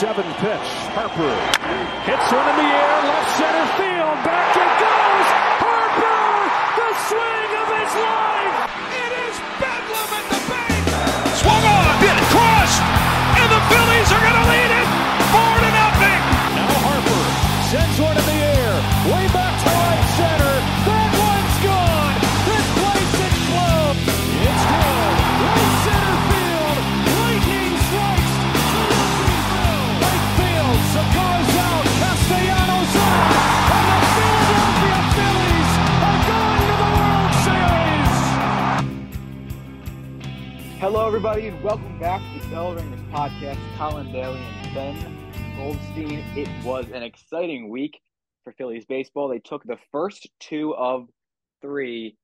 7 pitch. Harper hits one in the air, left center field. Back it goes. Harper, the swing of his life. Hello, everybody, and welcome back to the Bell Ringers podcast. Colin Daly and Ben Goldstein. It was an exciting week for Phillies baseball. They took the first two of three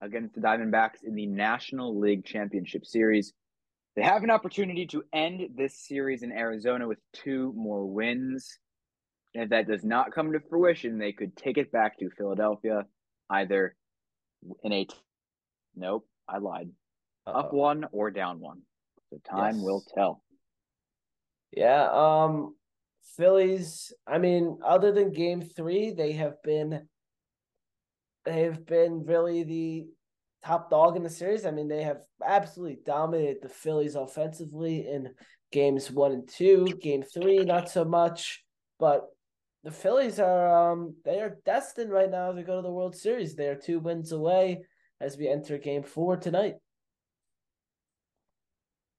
against the Diamondbacks in the National League Championship Series. They have an opportunity to end this series in Arizona with two more wins. And if that does not come to fruition, they could take it back to Philadelphia either in a. Nope, I lied up Uh-oh. one or down one. The time Yes. will tell. Yeah, um Phillies, I mean, other than game 3, they have been they've been really the top dog in the series. I mean, they have absolutely dominated the Phillies offensively in games 1 and 2, game 3 not so much, but the Phillies are um they are destined right now to go to the World Series. They are two wins away as we enter game 4 tonight.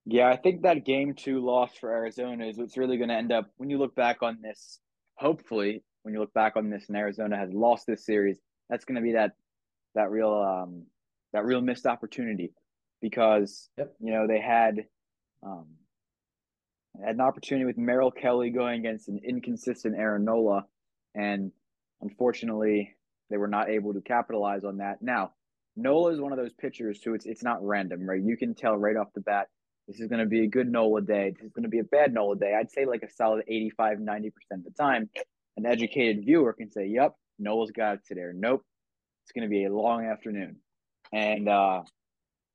Yeah, I think that game two loss for Arizona is what's really going to end up when you look back on this. Hopefully, when you look back on this and Arizona has lost this series, that's going to be that that real um that real missed opportunity because Yep. you know they had um had an opportunity with Merrill Kelly going against an inconsistent Aaron Nola, and unfortunately they were not able to capitalize on that. Now, Nola is one of those pitchers who it's it's not random, right? You can tell right off the bat this is going to be a good Nola day. This is going to be a bad Nola day. I'd say like a solid 85, 90% of the time. An educated viewer can say, yep, Nola's got it today. Or, nope, it's going to be a long afternoon. And uh,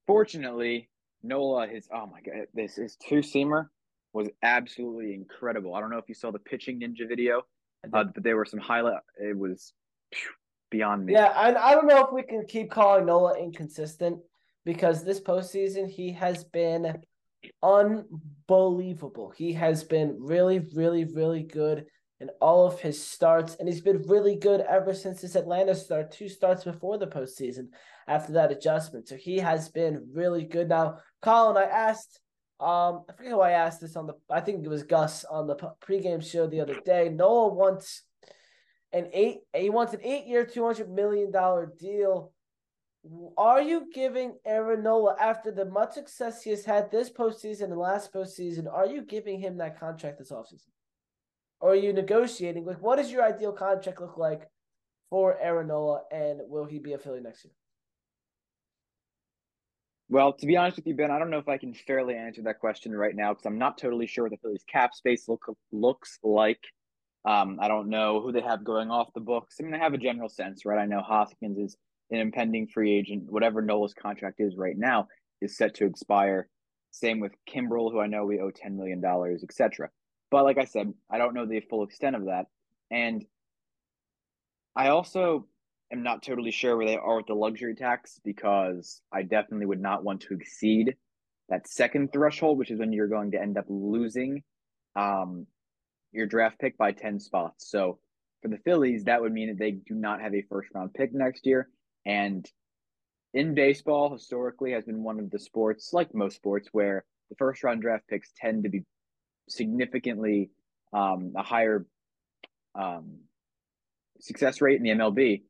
fortunately, Nola, his, oh my God, this his two seamer was absolutely incredible. I don't know if you saw the pitching ninja video, uh, but there were some highlight. It was beyond me. Yeah, I, I don't know if we can keep calling Nola inconsistent because this postseason he has been unbelievable. He has been really, really, really good in all of his starts, and he's been really good ever since his Atlanta start, two starts before the postseason after that adjustment. So he has been really good. Now, Colin, I asked, um, I forget who I asked this on the, I think it was Gus on the pregame show the other day. Noah wants an eight, he wants an eight-year, two hundred million dollar deal. Are you giving Aaron Nola after the much success he has had this postseason and last postseason? Are you giving him that contract this offseason? Or are you negotiating? Like, what does your ideal contract look like for Aaron Nola, and will he be a Philly next year? Well, to be honest with you, Ben, I don't know if I can fairly answer that question right now because I'm not totally sure what the Phillies cap space look looks like. Um, I don't know who they have going off the books. I mean, I have a general sense, right? I know Hoskins is an impending free agent. Whatever Nola's contract is right now is set to expire. Same with Kimbrel, who I know we owe ten million dollars, etc. But like I said, I don't know the full extent of that, and I also am not totally sure where they are with the luxury tax because I definitely would not want to exceed that second threshold, which is when you're going to end up losing um, your draft pick by 10 spots. So for the Phillies, that would mean that they do not have a first round pick next year. And in baseball, historically, has been one of the sports, like most sports, where the first round draft picks tend to be significantly um, a higher um, success rate in the MLB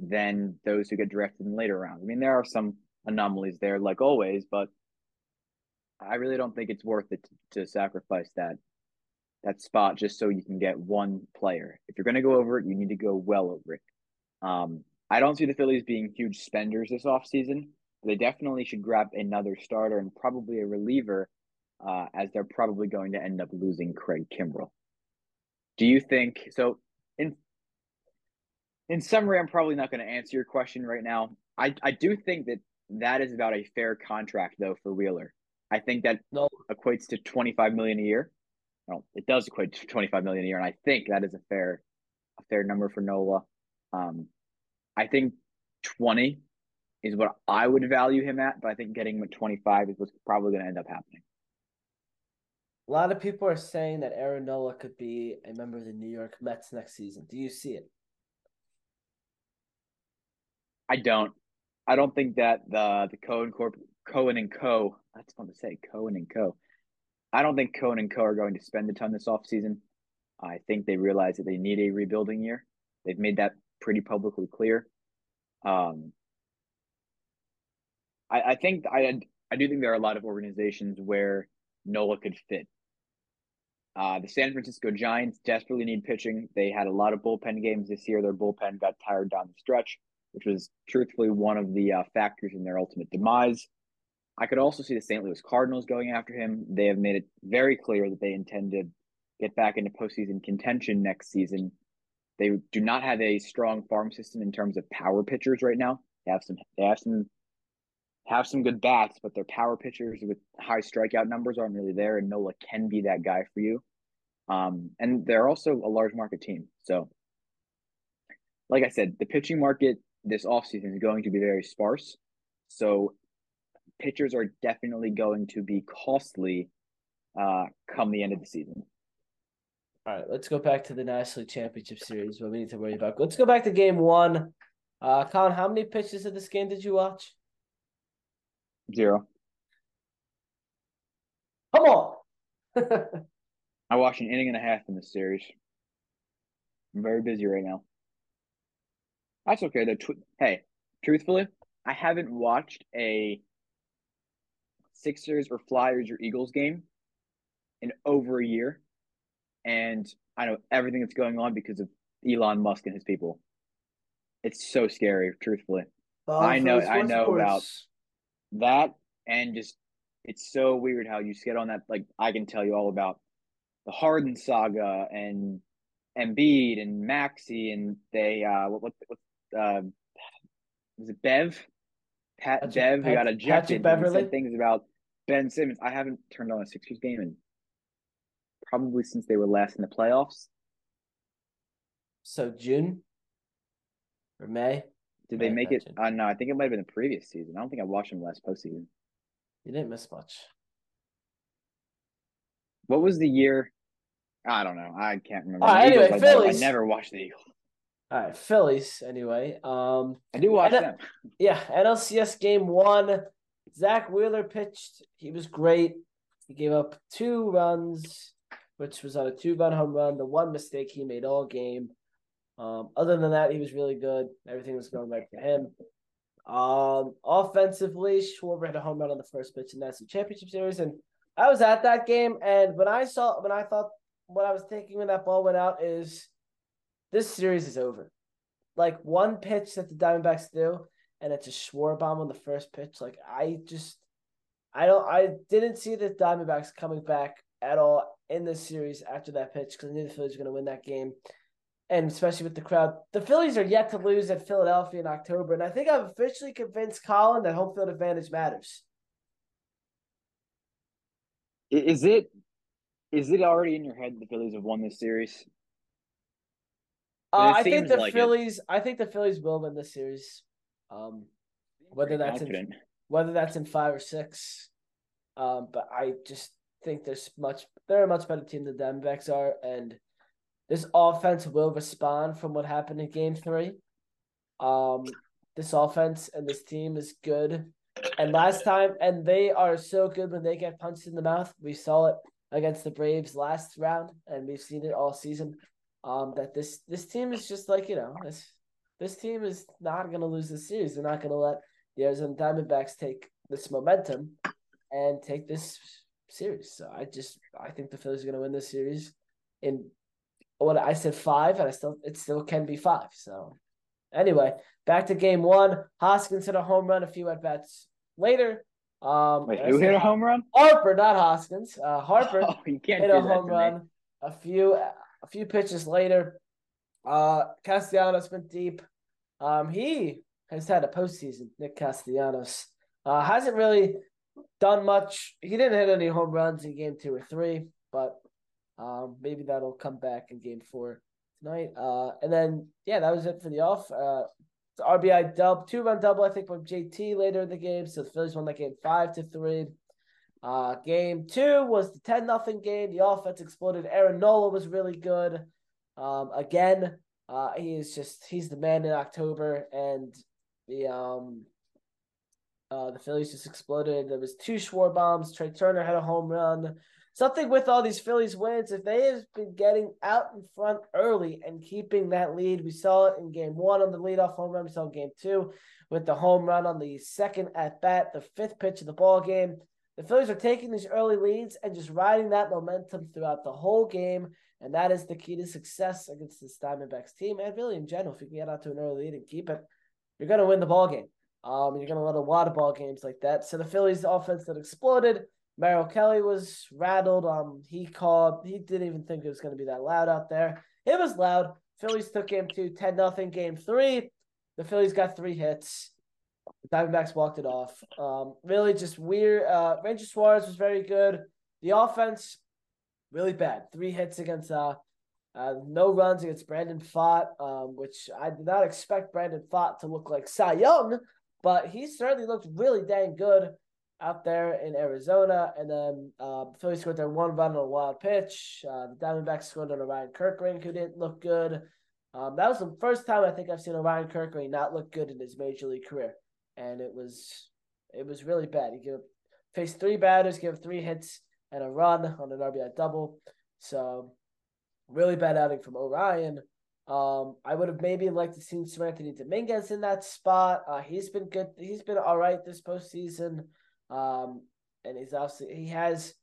than those who get drafted in later rounds. I mean, there are some anomalies there, like always, but I really don't think it's worth it to, to sacrifice that that spot just so you can get one player. If you're going to go over it, you need to go well over it. Um, I don't see the Phillies being huge spenders this offseason. They definitely should grab another starter and probably a reliever, uh, as they're probably going to end up losing Craig Kimbrel. Do you think so? In in summary, I'm probably not going to answer your question right now. I I do think that that is about a fair contract though for Wheeler. I think that No. equates to 25 million a year. well, it does equate to 25 million a year, and I think that is a fair a fair number for Nola. Um, I think 20 is what I would value him at, but I think getting him at 25 is what's probably going to end up happening. A lot of people are saying that Aaron Nola could be a member of the New York Mets next season. Do you see it? I don't. I don't think that the the Cohen Corp Cohen and Co. That's fun to say. Cohen and Co. I don't think Cohen and Co. are going to spend a ton this offseason. I think they realize that they need a rebuilding year. They've made that pretty publicly clear. Um, I, I think I I do think there are a lot of organizations where Nola could fit. Uh, the San Francisco Giants desperately need pitching. They had a lot of bullpen games this year. Their bullpen got tired down the stretch, which was truthfully one of the uh, factors in their ultimate demise. I could also see the St. Louis Cardinals going after him. They have made it very clear that they intend to get back into postseason contention next season. They do not have a strong farm system in terms of power pitchers right now. They have some they have some have some good bats, but their power pitchers with high strikeout numbers aren't really there, and Nola can be that guy for you. Um, and they're also a large market team. So, like I said, the pitching market this offseason is going to be very sparse. So, pitchers are definitely going to be costly uh, come the end of the season. All right, let's go back to the National League Championship Series. What we need to worry about. Let's go back to Game One. Uh, Colin, how many pitches of this game did you watch? Zero. Come on. I watched an inning and a half in this series. I'm very busy right now. That's okay. though. tw- hey, truthfully, I haven't watched a Sixers or Flyers or Eagles game in over a year, and I know everything that's going on because of Elon Musk and his people. It's so scary, truthfully. I know- I know about- that and just it's so weird how you get on that like I can tell you all about the Harden saga and Embiid and Maxey and they uh what what, what uh was it Bev? Pat Patrick- Bev who got Patrick ejected and Beverley? said things about Ben Simmons. I haven't turned on a Sixers game in probably since they were last in the playoffs. So June or May? Did they make it? Uh, no, I think it might have been the previous season. I don't think I watched them last postseason. You didn't miss much. What was the year? I don't know. I can't remember. All right, The Eagles, anyway, I never- Phillies. I never watched the Eagles. All right, Phillies. Anyway, um, I do watch And, them. yeah, NLCS game one. Zack Wheeler pitched. He was great. He gave up two runs, which was on a two-run home run. The one mistake he made all game. Um, other than that, he was really good. Everything was going right for him. Um, offensively, Schwarber had a home run on the first pitch in the National Championship Series, and I was at that game. And when I saw, when I thought, what I was thinking when that ball went out is, this series is over. Like one pitch that the Diamondbacks do, and it's a Schwarber bomb on the first pitch. Like I just, I don't, I didn't see the Diamondbacks coming back at all in this series after that pitch because I knew the Phillies were going to win that game, and especially with the crowd. The Phillies are yet to lose at Philadelphia in October, and I think I've officially convinced Colin that home field advantage matters. Is it? Is it already in your head the Phillies have won this series? Uh, I think the like it. Phillies. I think the Phillies will win this series. Um, Whether that's in- whether that's in five or six. Um, but I just think there's much they're a much better team than the Diamondbacks are, and this offense will respond from what happened in Game Three. Um, this offense and this team is good, and last time, and they are so good when they get punched in the mouth. We saw it against the Braves last round, and we've seen it all season. Um, that this this team is just like you know this this team is not going to lose the series. They're not going to let the Arizona Diamondbacks take this momentum and take this series. So I just I think the Phillies are going to win this series. In what I said five, and I still it still can be five. So anyway, back to game one. Hoskins hit a home run a few at bats later. Um, Wait, who hit a home run? Harper, not Hoskins. Uh, Harper Oh, you can't hit a home me. run a few a few pitches later. Uh Castellanos went deep. Um he has had a postseason, Nick Castellanos. Uh hasn't really done much. He didn't hit any home runs in game two or three, but Um, maybe that'll come back in game four tonight. Uh, and then yeah, that was it for the off. Uh, the RBI dub, two run double, I think, from JT later in the game. So the Phillies won that game five to three. Uh, game two was the 10 nothing game. The offense exploded. Aaron Nola was really good. Um, again, uh, he is just he's the man in October, and the um, uh, the Phillies just exploded. There was two Schwarber bombs. Trea Turner had a home run. Something with all these Phillies wins, if they have been getting out in front early and keeping that lead, we saw it in game one on the leadoff home run. We saw game two with the home run on the second at bat, the fifth pitch of the ball game. The Phillies are taking these early leads and just riding that momentum throughout the whole game. And that is the key to success against this Diamondbacks team and really in general. If you can get out to an early lead and keep it, you're going to win the ball game. Um, you're going to win a lot of ball games like that. So the Phillies offense that exploded. Merrill Kelly was rattled. Um, he called. He didn't even think it was going to be that loud out there. It was loud. Phillies took game two, 10 nothing. Game three, the Phillies got three hits. The Diamondbacks walked it off. Um, really just weird. Uh, Ranger Suarez was very good. The offense, really bad. Three hits against uh, uh no runs against Brandon Pfaadt, um, which I did not expect Brandon Pfaadt to look like Cy Young, but he certainly looked really dang good out there in Arizona. And then uh, Phillies scored their one run on a wild pitch. Uh, the Diamondbacks scored on Ryan Kerkering who didn't look good. Um, that was the first time I think I've seen Ryan Kerkering not look good in his major league career and it was it was really bad. He gave faced three batters, gave three hits and a run on an RBI double. So really bad outing from Orion. Um, I would have maybe liked to see Seranthony Dominguez in that spot. Uh, he's been good. He's been all right this postseason. Um, and he's obviously he has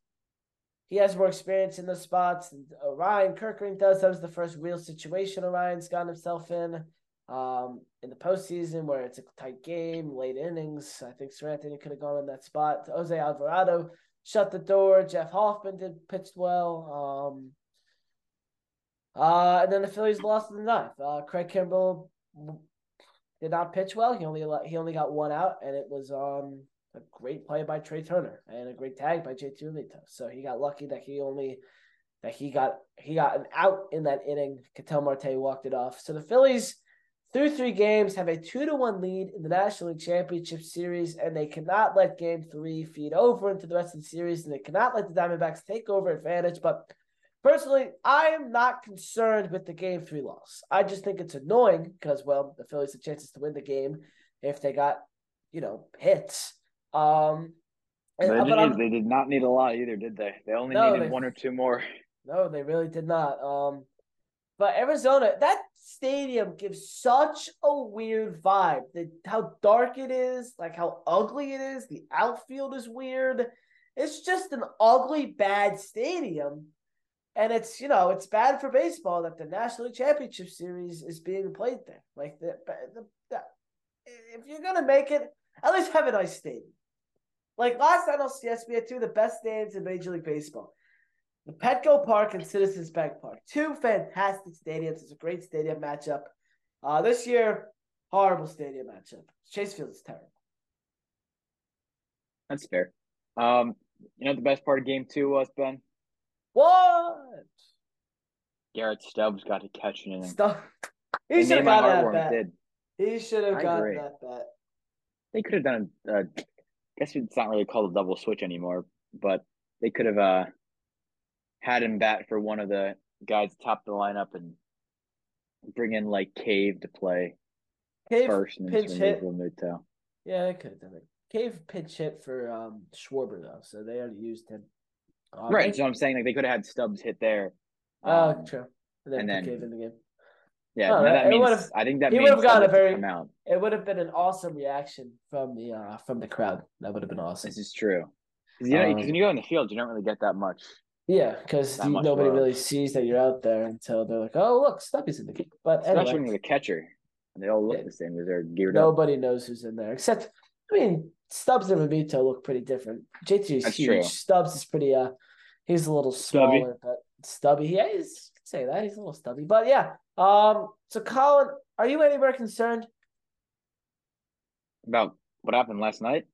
he has more experience in the spots. Orion Kerkering does. That was the first real situation Orion's gotten himself in. Um, in the postseason where it's a tight game, late innings, I think Seranthony could have gone in that spot. Jose Alvarado shut the door. Jeff Hoffman did pitched well. Um, uh, and then the Phillies lost in the ninth. Uh, Craig Kimbrel did not pitch well. He only he only got one out, and it was um a great play by Trea Turner and a great tag by JT Realmuto. So he got lucky that he only that he got he got an out in that inning. Ketel Marte walked it off. So the Phillies through three games, have a two to one lead in the National League Championship Series, and they cannot let Game Three feed over into the rest of the series, and they cannot let the Diamondbacks take over advantage. But personally, I am not concerned with the Game Three loss. I just think it's annoying because, well, the Phillies have chances to win the game if they got, you know, hits. Um, and, they, did, they did not need a lot either, did they? They only no, needed they, one or two more. No, they really did not. Um, but Arizona, that stadium gives such a weird vibe. The, how dark it is, like how ugly it is. The outfield is weird. It's just an ugly, bad stadium. And it's, you know, it's bad for baseball that the National League Championship Series is being played there. Like, the, the, the if you're going to make it, at least have a nice stadium. Like last NLCS, we had two of the best stadiums in Major League Baseball. The Petco Park and Citizens Bank Park. Two fantastic stadiums. It's a great stadium matchup. Uh, this year, horrible stadium matchup. Chase Field is terrible. That's fair. Um, you know the best part of game two was, Ben? What? Garrett Stubbs got to catch an inning. Stubbs. He should have gotten that bet. Did. He should have gotten that bet. They could have done. Uh, I guess it's not really called a double switch anymore, but they could have uh, had him bat for one of the guys top the lineup and bring in like Cave to play Cave first and pinch hit. Muto. Yeah, they could have done it. Cave pinch hit for um Schwarber though, so they already used him. Um, right, so I'm saying like they could have had Stubbs hit there. Oh, um, true. And then, and then in the game. Yeah, oh, that means, I think that he would have got a very. It would have been an awesome reaction from the uh from the crowd. That would have been awesome. This is true. Yeah, because you know, um, when you go in the field, you don't really get that much yeah, because nobody love. really sees that you're out there until they're like, "Oh, look, Stubby's in the game." But especially anyway, when you're the catcher, and they all look yeah, the same. They're geared nobody up. Nobody knows who's in there, except I mean, Stubbs and Realmuto look pretty different. JT is That's huge. True. Stubbs is pretty. Uh, he's a little smaller, stubby. but stubby. Yeah, he's say that he's a little stubby, but yeah. Um. So, Colin, are you anywhere concerned about what happened last night?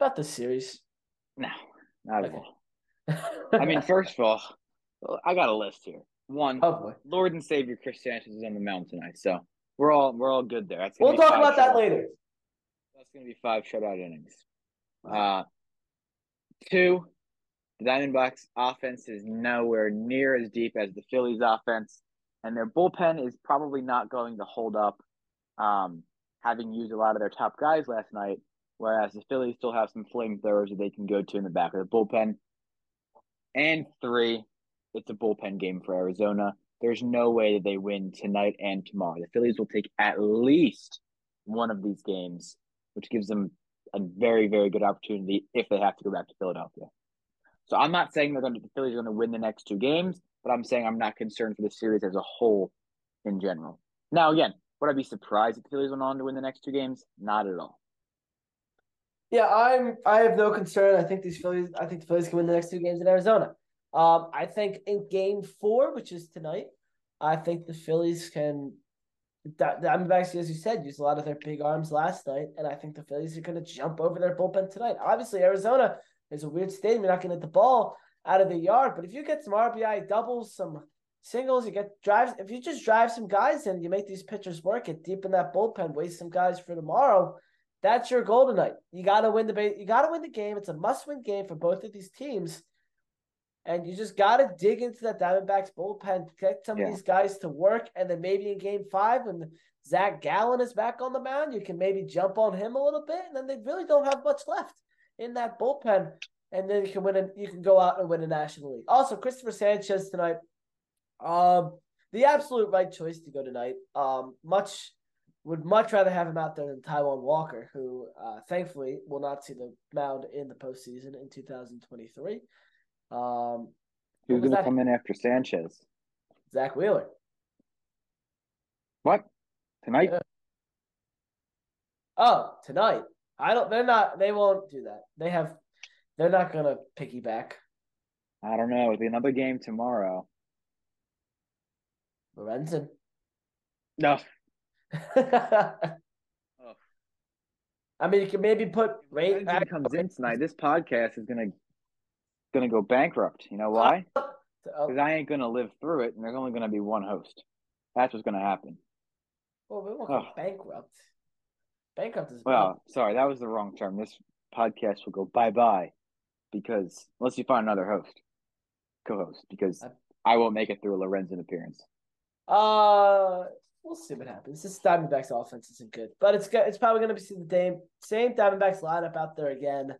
About the series? No, not okay. at all. I mean, first of all, I got a list here. One, Oh boy. Lord and Savior Chris Sanchez is on the mound tonight, so we're all we're all good there. We'll talk about that later. That's going to be five shutout innings. Uh, two, the Diamondbacks' offense is nowhere near as deep as the Phillies' offense, and their bullpen is probably not going to hold up, um, having used a lot of their top guys last night. Whereas the Phillies still have some flamethrowers that they can go to in the back of the bullpen. And three, it's a bullpen game for Arizona. There's no way that they win tonight and tomorrow. The Phillies will take at least one of these games, which gives them a very, very good opportunity if they have to go back to Philadelphia. So I'm not saying they're going to the Phillies are going to win the next two games, but I'm saying I'm not concerned for the series as a whole in general. Now, again, would I be surprised if the Phillies went on to win the next two games? Not at all. Yeah, I'm. I have no concern. I think these Phillies. I think the Phillies can win the next two games in Arizona. Um, I think in Game Four, which is tonight, I think the Phillies can. The Diamondbacks, as you said, used a lot of their big arms last night, and I think the Phillies are going to jump over their bullpen tonight. Obviously, Arizona is a weird stadium; you're not going to hit the ball out of the yard. But if you get some RBI doubles, some singles, you get drives. If you just drive some guys in, you make these pitchers work it deep in that bullpen, waste some guys for tomorrow. That's your goal tonight. You got to win the you got to win the game. It's a must-win game for both of these teams, and you just got to dig into that Diamondbacks bullpen, get some Yeah. of these guys to work, and then maybe in Game Five when Zach Gallen is back on the mound, you can maybe jump on him a little bit, and then they really don't have much left in that bullpen, and then you can win. A, you can go out and win a National League. Also, Christopher Sanchez tonight. Um, the absolute right choice to go tonight. Um, much would much rather have him out there than Taijuan Walker, who uh, thankfully will not see the mound in the postseason in 2023. Um, Who's going to come in after Sanchez? Zack Wheeler. What? Tonight? Yeah. Oh, tonight. I don't. They're not. They won't do that. They have. They're not gonna piggyback. I don't know. It'll be another game tomorrow. Lorenzen. No. I mean, you can maybe put rate. comes in tonight, this podcast is gonna gonna go bankrupt. You know why? Oh, Because I ain't gonna live through it, and there's only gonna be one host. That's what's gonna happen. well, we won't go Oh. bankrupt. Bankrupt is Well, sorry, that was the wrong term. This podcast will go bye bye because unless you find another host, co-host, because I- I won't make it through a Lorenzen appearance. Uh, we'll see what happens. This Diamondbacks offense isn't good, but it's good. It's probably going to be the same same Diamondbacks lineup out there again.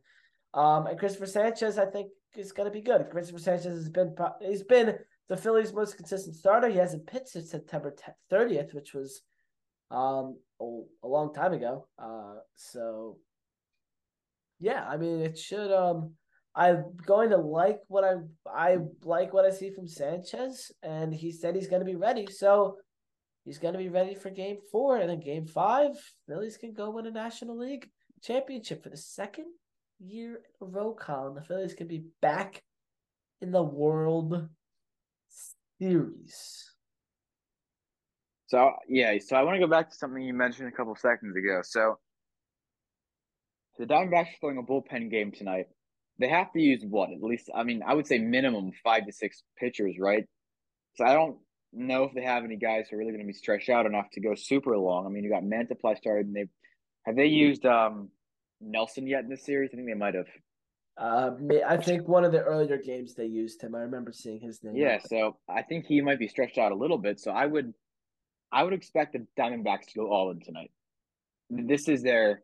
Um, and Christopher Sanchez, I think, is going to be good. Christopher Sanchez has been he's been the Phillies' most consistent starter. He hasn't pitched since September thirtieth, which was um a, long time ago. Uh, so yeah, I mean, it should um. I'm going to like what I I like what I see from Sanchez, and he said he's going to be ready. So he's going to be ready for Game Four, and then Game Five, Phillies can go win a National League championship for the second year in a row. Colin, the Phillies could be back in the World Series. So yeah, so I want to go back to something you mentioned a couple seconds ago. So the Diamondbacks are throwing a bullpen game tonight. They have to use what? At least, I mean, I would say minimum five to six pitchers, right? So I don't know if they have any guys who are really going to be stretched out enough to go super long. I mean, you got Mantiply started, and they have they used um Nelson yet in this series? I think they might have. Uh, I think one of the earlier games they used him. I remember seeing his name. Yeah, so I think he might be stretched out a little bit. So I would, I would expect the Diamondbacks to go all in tonight. This is their,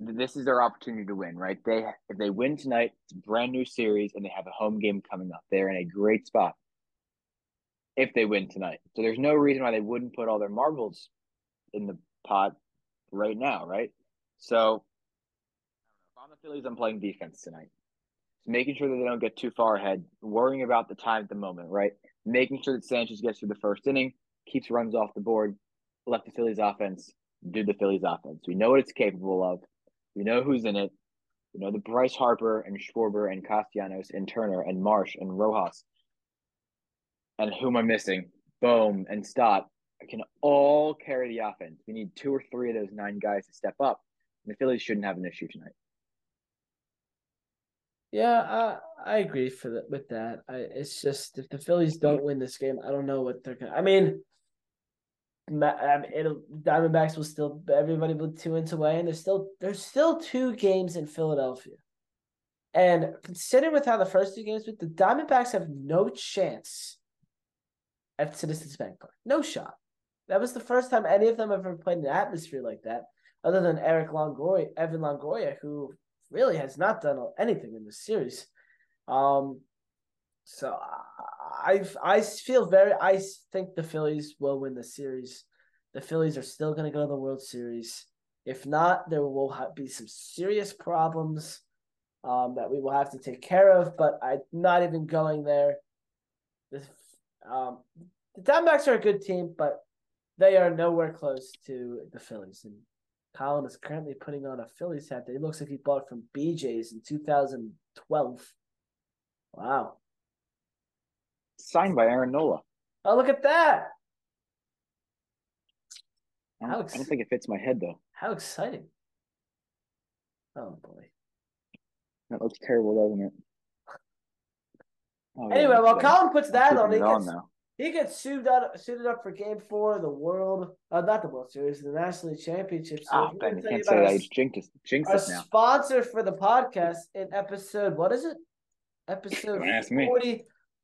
this is their opportunity to win, right? They if they win tonight, it's a brand new series, and they have a home game coming up. They're in a great spot if they win tonight. So there's no reason why they wouldn't put all their marbles in the pot right now, right? So if I'm the Phillies, I'm playing defense tonight. Just making sure that they don't get too far ahead, worrying about the time at the moment, right? Making sure that Sanchez gets through the first inning, keeps runs off the board, let the Phillies offense do the Phillies offense. We know what it's capable of. We know who's in it. We know the Bryce Harper and Schwarber and Castellanos and Turner and Marsh and Rojas. And who am I missing? Bohm and Stott can all carry the offense. We need two or three of those nine guys to step up. And the Phillies shouldn't have an issue tonight. Yeah, I I agree for with that. I it's just if the Phillies don't win this game, I don't know what they're gonna. I mean, it'll, Diamondbacks will still everybody will two inch away, and there's still there's still two games in Philadelphia, and considering with how the first two games with the Diamondbacks have no chance at Citizens Bank Park, no shot. That was the first time any of them ever played an atmosphere like that, other than Eric Longoria, Evan Longoria, who really has not done anything in this series. Um, so I I feel very I think the Phillies will win the series. The Phillies are still going to go to the World Series. If not, there will be some serious problems um, that we will have to take care of. But I'm not even going there. The, um, the Diamondbacks are a good team, but they are nowhere close to the Phillies. Colin is currently putting on a Phillies hat that he looks like he bought from BJ's in 2012. Wow. Signed by Aaron Nola. Oh, look at that. I don't, ex- I don't think it fits my head, though. How exciting. Oh, boy. That looks terrible, doesn't it? Oh, anyway, yeah, well, Colin puts that on. He gets, on he gets suited up, suited up for Game Four of the World, uh, not the World Series, the National League Championship. So oh, Ben, you can't say that. He's jinxed, jinxed our now. sponsor for the podcast in episode, what is it? Episode 40,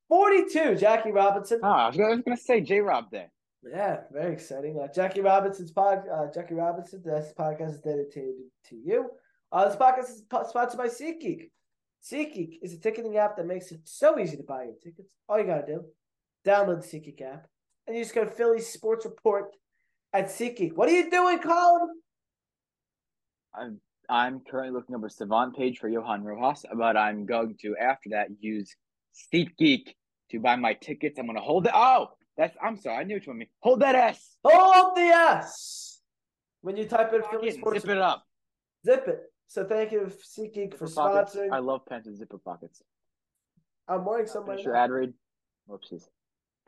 42, Jackie Robinson. Oh, I was going to say J Rob there. Yeah, very exciting. Uh, Jackie Robinson's pod, uh, Jackie Robinson, this podcast is dedicated to you. Uh, this podcast is sponsored by SeatGeek. SeatGeek is a ticketing app that makes it so easy to buy your tickets. All you got to do Download the SeatGeek app. And you just go to Philly Sports Report at SeatGeek. What are you doing, Colin? I'm I'm currently looking up a Savant page for Johan Rojas, but I'm going to after that use SeatGeek to buy my tickets. I'm gonna hold it. Oh, that's I'm sorry, I knew what you meant. Hold that S. Hold the S. When you type in Philly Sports, zip it up. Zip it. So thank you, SeatGeek, for sponsoring. I love pens and zipper pockets. I'm wearing some Your ad read. Whoopsies.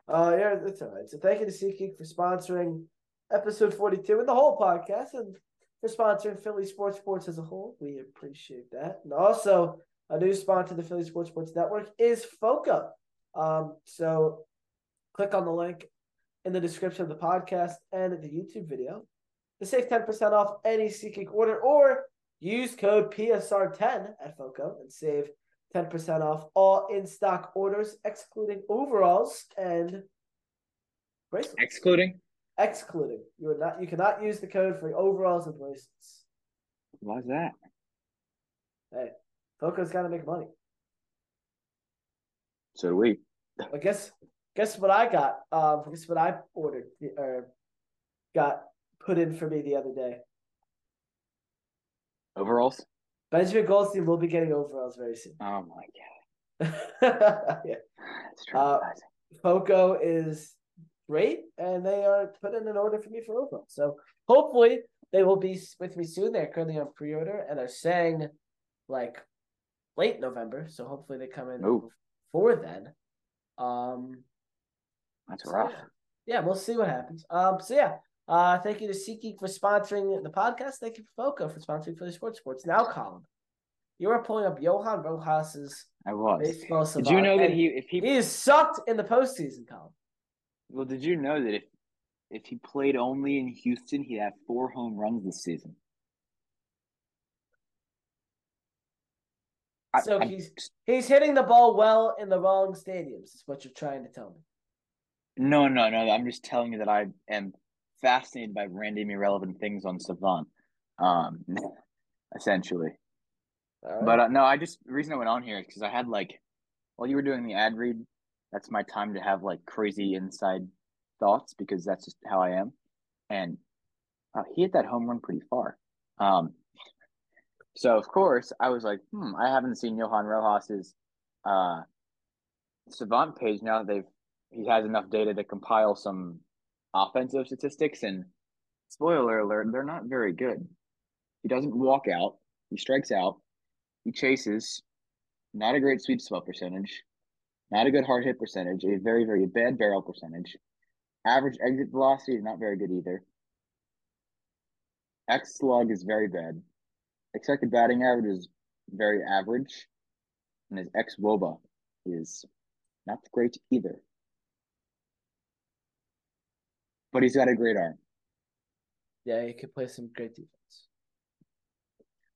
Uh, yeah, that's all right. So thank you to SeatGeek for sponsoring episode 42 and the whole podcast and for sponsoring Philly Sports Sports as a whole. We appreciate that. And also, a new sponsor the Philly Sports Sports Network is FOCO. Um, so click on the link in the description of the podcast and the YouTube video to save 10% off any SeatGeek order or use code PSR10 at FOCO and save 10% off all in stock orders, excluding overalls and bracelets. Excluding? Excluding. You are not you cannot use the code for overalls and bracelets. Why is that? Hey, Foco's gotta make money. So do we. I guess guess what I got? Um guess what I ordered or got put in for me the other day. Overalls? Benjamin Goldstein will be getting overalls very soon. Oh my god. yeah. It's uh, Foco is great, and they are putting an order for me for overalls. So hopefully they will be with me soon. They're currently on pre-order and are saying like late November. So hopefully they come in Ooh. before then. Um, that's so rough. Yeah. yeah, we'll see what happens. Um, so yeah, uh, thank you to SeatGeek for sponsoring the podcast. Thank you for Foco for sponsoring Philly Sports Sports. Now, Colin, you were pulling up Johan Rojas's I was. baseball Did you know that he if he he is sucked in the postseason, Colin? Well, did you know that if if he played only in Houston, he'd have four home runs this season? So I, he's he's hitting the ball well in the wrong stadiums. Is what you're trying to tell me? No, no, no. I'm just telling you that I am fascinated by random irrelevant things on Savant, um, essentially. Right. But uh, no, I just the reason I went on here is because I had like while you were doing the ad read, that's my time to have like crazy inside thoughts because that's just how I am, and uh, he hit that home run pretty far. Um, so of course I was like, hmm, I haven't seen Johan Rojas's uh, Savant page now that they've he has enough data to compile some offensive statistics, and spoiler alert, they're not very good. He doesn't walk out, he strikes out, he chases, not a great sweet spot percentage, not a good hard hit percentage, a very, very bad barrel percentage. Average exit velocity is not very good either. X slug is very bad. Expected batting average is very average. and his ex Woba is not great either. But he's got a great arm. Yeah, he could play some great defense.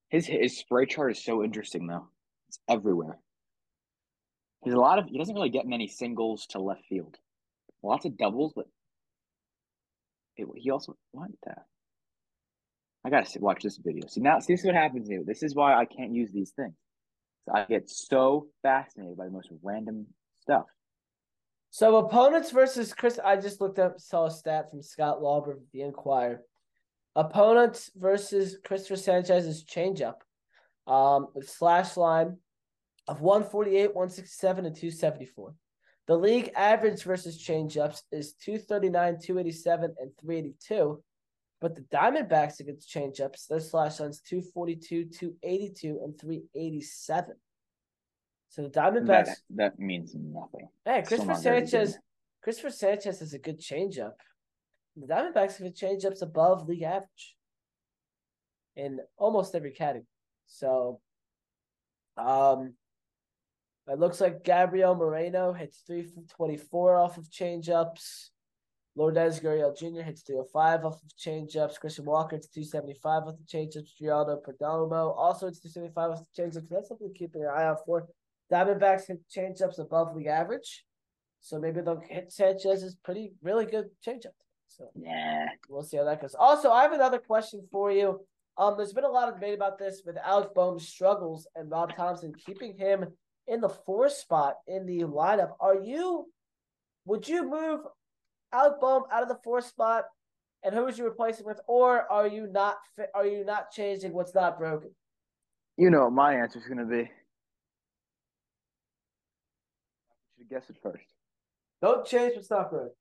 His his spray chart is so interesting though. It's everywhere. He's a lot of he doesn't really get many singles to left field. Lots of doubles, but it, he also what the I gotta watch this video. See now, see this is what happens here. This is why I can't use these things. I get so fascinated by the most random stuff. So opponents versus Chris. I just looked up saw a stat from Scott Lauber of the Inquirer. Opponents versus Christopher Sanchez's changeup, um, slash line of 148, 167, and 274. The league average versus changeups is 239, 287, and 382. But the Diamondbacks against changeups, their slash line's 242, 282, and 387. So the Diamondbacks That, that means nothing. Hey, Christopher Sanchez. Christopher Sanchez has a good changeup. The Diamondbacks have changeups above league average in almost every category. So, um, it looks like Gabriel Moreno hits three for twenty-four off of changeups. Lourdes Gurriel Jr. hits 305 off of changeups. Christian Walker hits 275 off the changeups. Geraldo Perdomo also hits 275 off the changeups. That's something to keep your eye out for. Diamondbacks hit changeups above league average. So maybe they'll hit Sanchez's pretty, really good changeup. So Yeah. we'll see how that goes. Also, I have another question for you. Um, there's been a lot of debate about this with Alex Bohm's struggles and Rob Thompson keeping him in the four spot in the lineup. Are you? Would you move Alec Bohm out of the four spot, and who would you replace him with, or are you not? fi- Are you not changing what's not broken? You know what my answer is going to be. You should guess it first. Don't change what's not broken.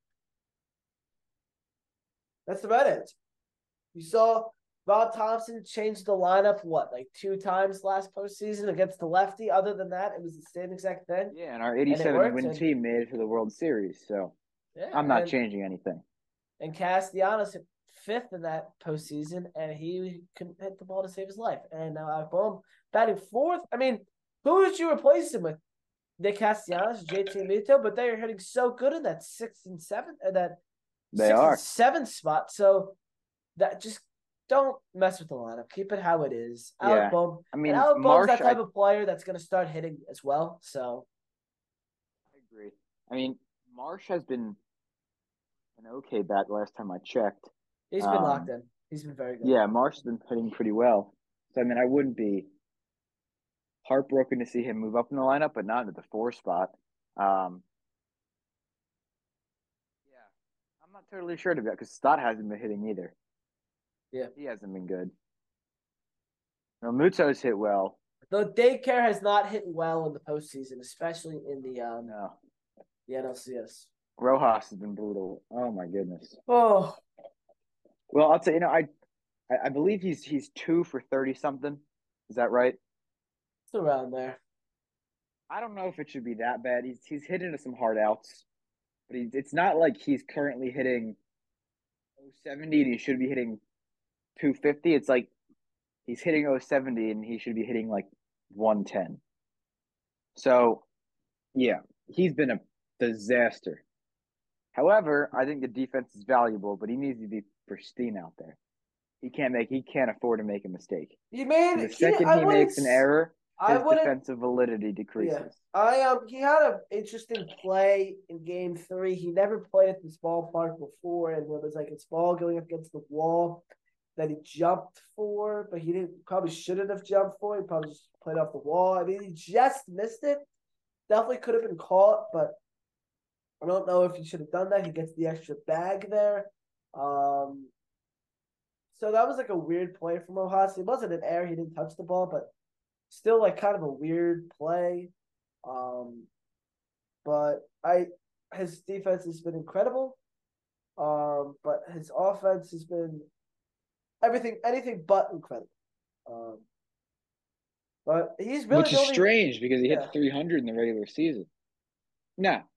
That's the right answer. You saw Rob Thompson change the lineup what, like two times last postseason against the lefty. Other than that, it was the same exact thing. Yeah, and our 87 worked, win and- team made it to the World Series, so Yeah, I'm not and, changing anything. And Castellanos hit fifth in that postseason, and he couldn't hit the ball to save his life. And now uh, Alec Bohm batting fourth. I mean, who would you replace him with? Nick Castellanos, JT Muto, but they are hitting so good in that sixth and seventh, uh, that They sixth are. and seventh spot. So that just don't mess with the lineup. Keep it how it is. Alec Yeah. Bohm. I mean, and Alec Marsh, that I, type of player that's going to start hitting as well. So I agree. I mean, Marsh has been an okay bat last time I checked. he's been Um, locked in. He's been very good. Yeah, Marsh has been hitting pretty well. So I mean, I wouldn't be heartbroken to see him move up in the lineup, but not into the four spot. Um, yeah, I'm not totally sure to that because Stott hasn't been hitting either. Yeah. he hasn't been good. No, Muto's hit well. Though daycare has not hit well in the postseason, especially in the um No, the NLCS. Rojas has been brutal. Oh my goodness. Oh, Well, I'll say you know I, I, I believe he's he's two for thirty something. Is that right? It's around there. I don't know if it should be that bad. He's he's hitting some hard outs, but he, it's not like he's currently hitting 070 and he should be hitting 250. It's like he's hitting 070 and he should be hitting like 110. So, yeah, he's been a disaster. However, I think the defense is valuable, but he needs to be pristine out there. He can't make he can't afford to make a mistake. He made The second I he makes an error, I wouldn't. defensive validity decreases. Yeah. I um he had an interesting play in game three. He never played at this ballpark before, and there was like his ball going up against the wall that he jumped for, but he didn't probably shouldn't have jumped for. He probably just played off the wall. I mean, he just missed it. Definitely could have been caught, but I don't know if he should have done that. He gets the extra bag there. Um so that was like a weird play from Rojas. It wasn't an error, he didn't touch the ball, but still like kind of a weird play. Um, but I his defense has been incredible. Um, but his offense has been everything, anything but incredible. Um, but he's really Which is only- strange because he Yeah. hit 300 in the regular season. Now,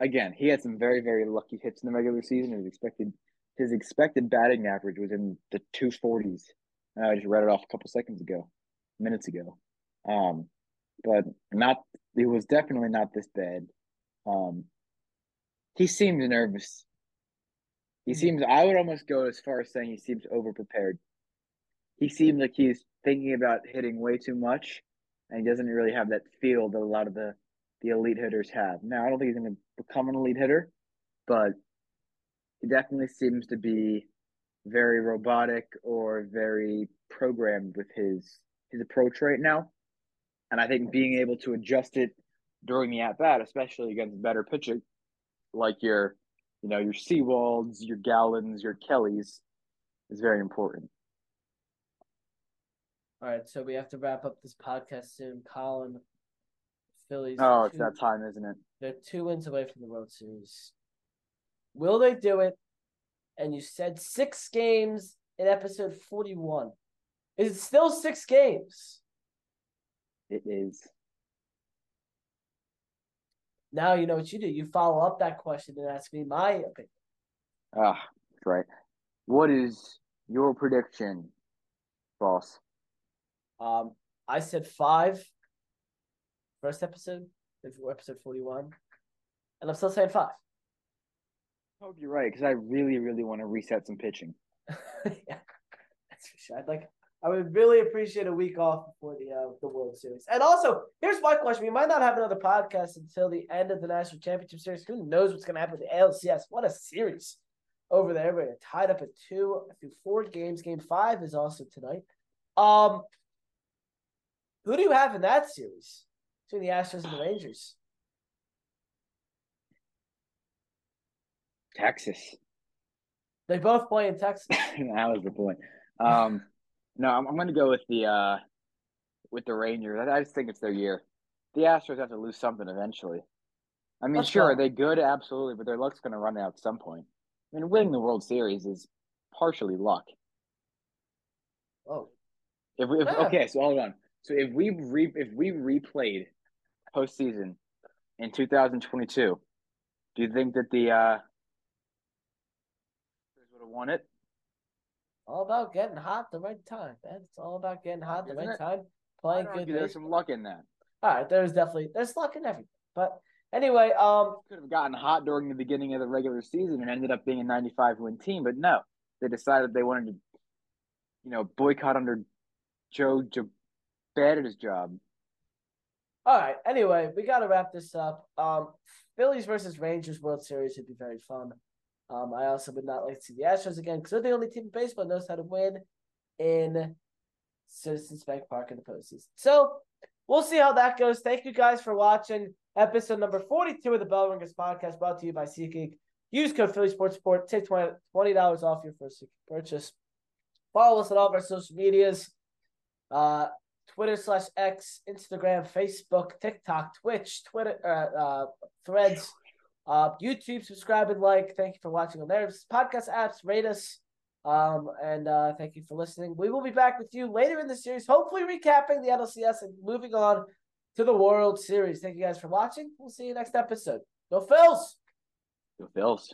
again, he had some very, very lucky hits in the regular season. His expected his expected batting average was in the 240s. And I just read it off a couple seconds ago, minutes ago. Um, but not. It was definitely not this bad. Um, he seems nervous. He seems. I would almost go as far as saying he seems over prepared. He seems like he's thinking about hitting way too much, and he doesn't really have that feel that a lot of the the elite hitters have. Now, I don't think he's going to become an elite hitter, but he definitely seems to be very robotic or very programmed with his his approach right now. And I think being able to adjust it during the at bat, especially against better pitching, like your, you know, your Sewalds, your Gallens, your Kellys, is very important. All right, so we have to wrap up this podcast soon. Colin, Phillies. Oh, it's two- that time, isn't it? They're two wins away from the World Series. Will they do it? And you said six games in episode 41. Is it still six games? It is. Now you know what you do. You follow up that question and ask me my opinion. Ah, that's right. What is your prediction, boss? Um, I said five. First episode, episode 41. And I'm still saying five. I hope you're right because I really, really want to reset some pitching. yeah, that's for sure. I'd like. I would really appreciate a week off before the uh, the World Series. And also, here's my question: We might not have another podcast until the end of the National Championship Series. Who knows what's going to happen with the ALCS? What a series over there! We're tied up at two through four games. Game five is also tonight. Um, who do you have in that series between the Astros and the Rangers? Texas. They both play in Texas. that was the point. Um, no, I'm, I'm going to go with the uh, with the Rangers. I, I just think it's their year. The Astros have to lose something eventually. I mean, Let's sure, go. are they good? Absolutely, but their luck's going to run out at some point. I mean, winning the World Series is partially luck. Oh, If, we, if Yeah. okay, so hold on. So if we re, if we replayed postseason in 2022, do you think that the uh, would have won it? All about getting hot at the right time, man. It's all about getting hot at the Isn't right it? time, playing good. there's baseball. some luck in that. All right, there's definitely there's luck in everything. But anyway, um, Could have gotten hot during the beginning of the regular season and ended up being a 95 win team, but no, they decided they wanted to, you know, boycott under Joe Jabatta's job. all right. Anyway, we got to wrap this up. Um, Phillies versus Rangers World Series would be very fun. Um, I also would not like to see the Astros again because they're the only team in baseball that knows how to win in Citizens Bank Park in the postseason. So we'll see how that goes. Thank you guys for watching episode number 42 of the Bell Ringers podcast brought to you by SeatGeek. Use code Philly Sports Report. Take 20 $20 off your first purchase. Follow us on all of our social medias. Uh, Twitter slash X, Instagram, Facebook, TikTok, Twitch, Twitter, uh, uh, Threads, uh, YouTube. Subscribe and like. Thank you for watching on there. Podcast apps, rate us. Um, and uh, thank you for listening. We will be back with you later in the series, hopefully recapping the NLCS and moving on to the World Series. Thank you guys for watching. We'll see you next episode. Go Phils! Go Phils.